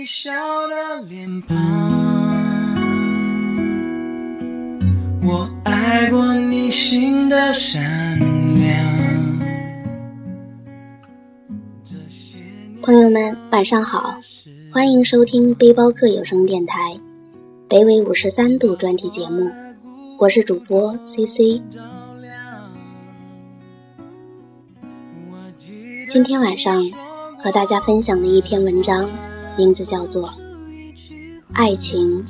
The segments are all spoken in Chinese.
你笑的脸庞，我爱过你心的善良。朋友们，晚上好，欢迎收听背包客有声电台北纬五十三度专题节目，我是主播 C C。今天晚上和大家分享的一篇文章，名字叫做《爱情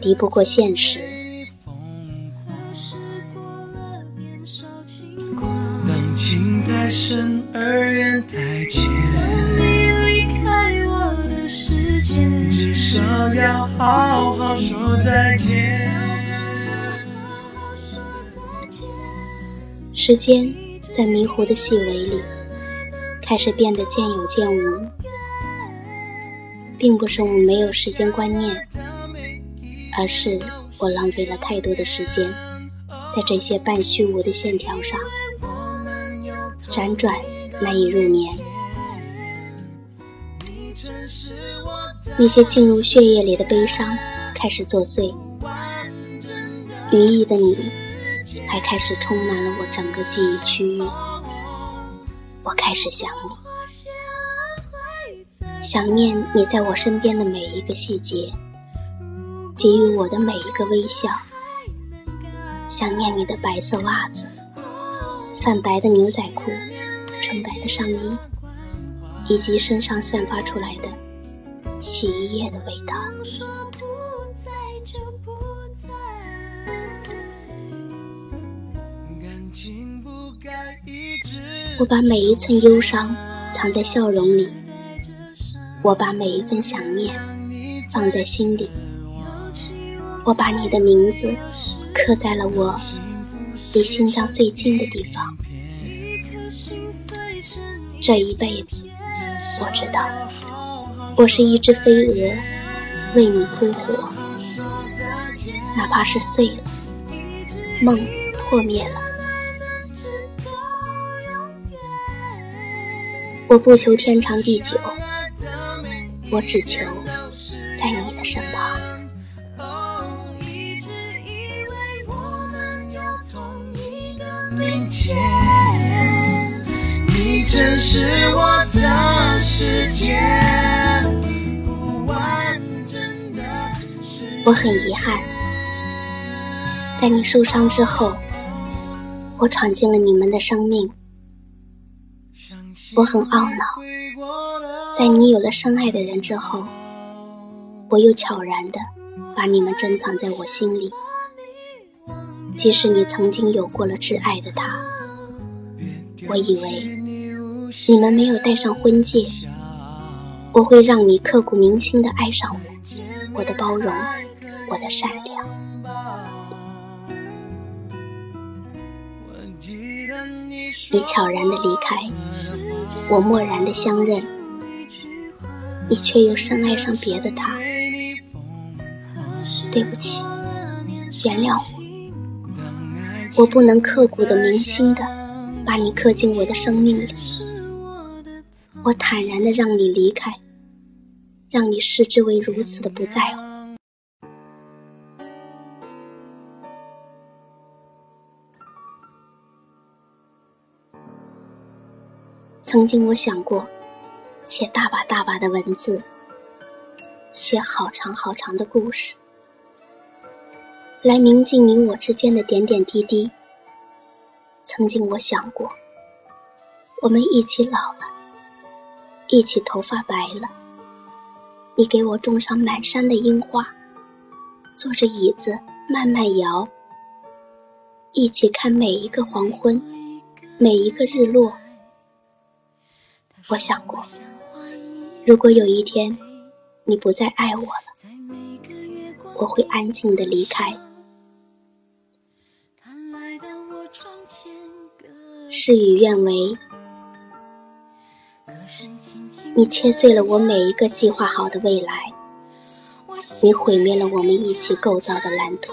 敌不过现实》。当情太深而缘太浅，你离开我的世界至少要好好说再见。时间在迷糊的细微里。开始变得渐有渐无，并不是我没有时间观念，而是我浪费了太多的时间在这些半虚无的线条上，辗转难以入眠。那些进入血液里的悲伤开始作祟，余意的你还开始充满了我整个记忆区域。我开始想你，想念你在我身边的每一个细节，给予我的每一个微笑，想念你的白色袜子、泛白的牛仔裤、纯白的上衣，以及身上散发出来的洗衣液的味道。我把每一寸忧伤藏在笑容里，我把每一份想念放在心里，我把你的名字刻在了我离心脏最近的地方。这一辈子，我知道，我是一只飞蛾，为你扑火，哪怕是碎了，梦破灭了。我不求天长地久，我只求在你的身旁。我很遗憾，在你受伤之后，我闯进了你们的生命。我很懊恼，在你有了深爱的人之后，我又悄然的把你们珍藏在我心里。即使你曾经有过了挚爱的他，我以为你们没有戴上婚戒，我会让你刻骨铭心的爱上我，我的包容，我的善良。你悄然的离开。我默然的相认，你却又深爱上别的他。对不起，原谅我，我不能刻骨的铭心的把你刻进我的生命里。我坦然的让你离开，让你视之为如此的不在乎。曾经我想过，写大把大把的文字，写好长好长的故事，来铭记你我之间的点点滴滴。曾经我想过，我们一起老了，一起头发白了，你给我种上满山的樱花，坐着椅子慢慢摇，一起看每一个黄昏，每一个日落。我想过，如果有一天你不再爱我了，我会安静的离开。事与愿违，你切碎了我每一个计划好的未来，你毁灭了我们一起构造的蓝图。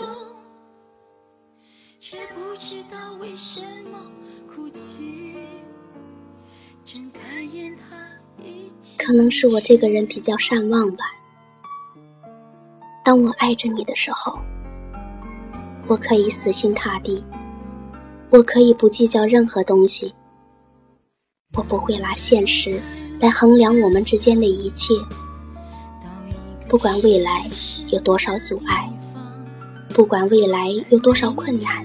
可能是我这个人比较善忘吧，当我爱着你的时候，我可以死心塌地，我可以不计较任何东西，我不会拿现实来衡量我们之间的一切。不管未来有多少阻碍，不管未来有多少困难，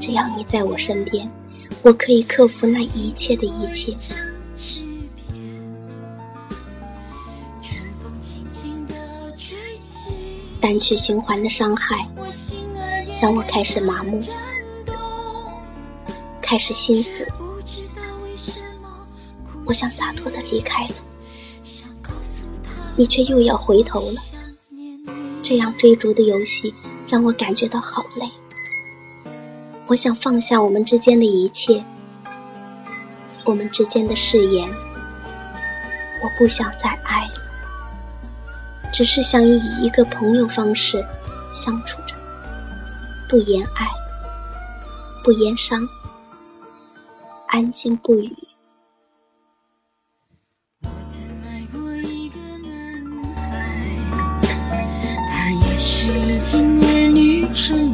只要你在我身边，我可以克服那一切的一切。单曲循环的伤害，让我开始麻木，开始心死。我想洒脱的离开了，你却又要回头了。这样追逐的游戏让我感觉到好累。我想放下我们之间的一切，我们之间的誓言，我不想再爱了。只是想以一个朋友方式相处着，不言爱，不言伤，安静不语。我曾爱过一个男孩，他也许已经儿女成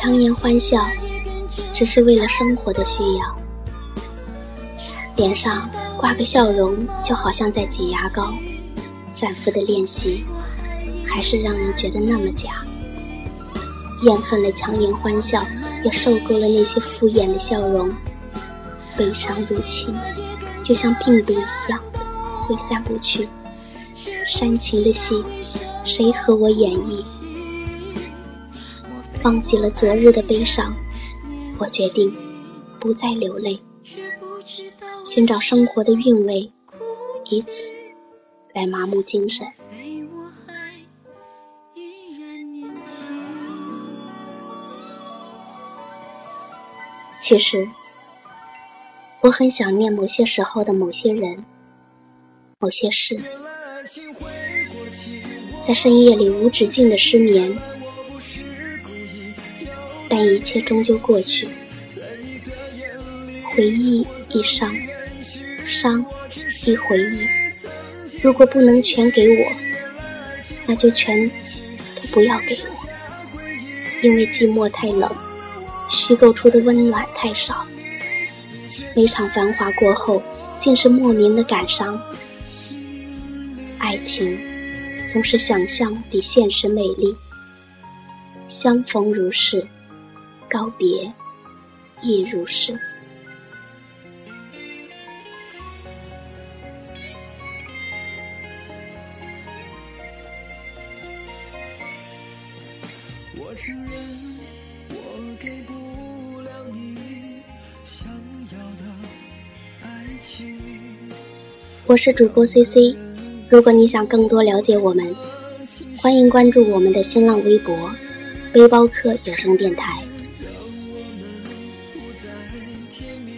强颜欢笑，只是为了生活的需要。脸上挂个笑容，就好像在挤牙膏。反复的练习，还是让人觉得那么假。厌恨了强颜欢笑，也受够了那些敷衍的笑容。悲伤入侵，就像病毒一样，挥散不去。煽情的戏，谁和我演绎？忘记了昨日的悲伤，我决定不再流泪，寻找生活的韵味，以此来麻木精神。其实，我很想念某些时候的某些人、某些事，在深夜里无止境的失眠。但一切终究过去，回忆一伤，伤一回忆。如果不能全给我，那就全都不要给我，因为寂寞太冷，虚构出的温暖太少。每场繁华过后，竟是莫名的感伤。爱情总是想象比现实美丽，相逢如是。告别亦如是。我承认，我给不了你想要的爱情。我是主播 C C，如果你想更多了解我们，欢迎关注我们的新浪微博“背包客有声电台”。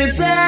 实在。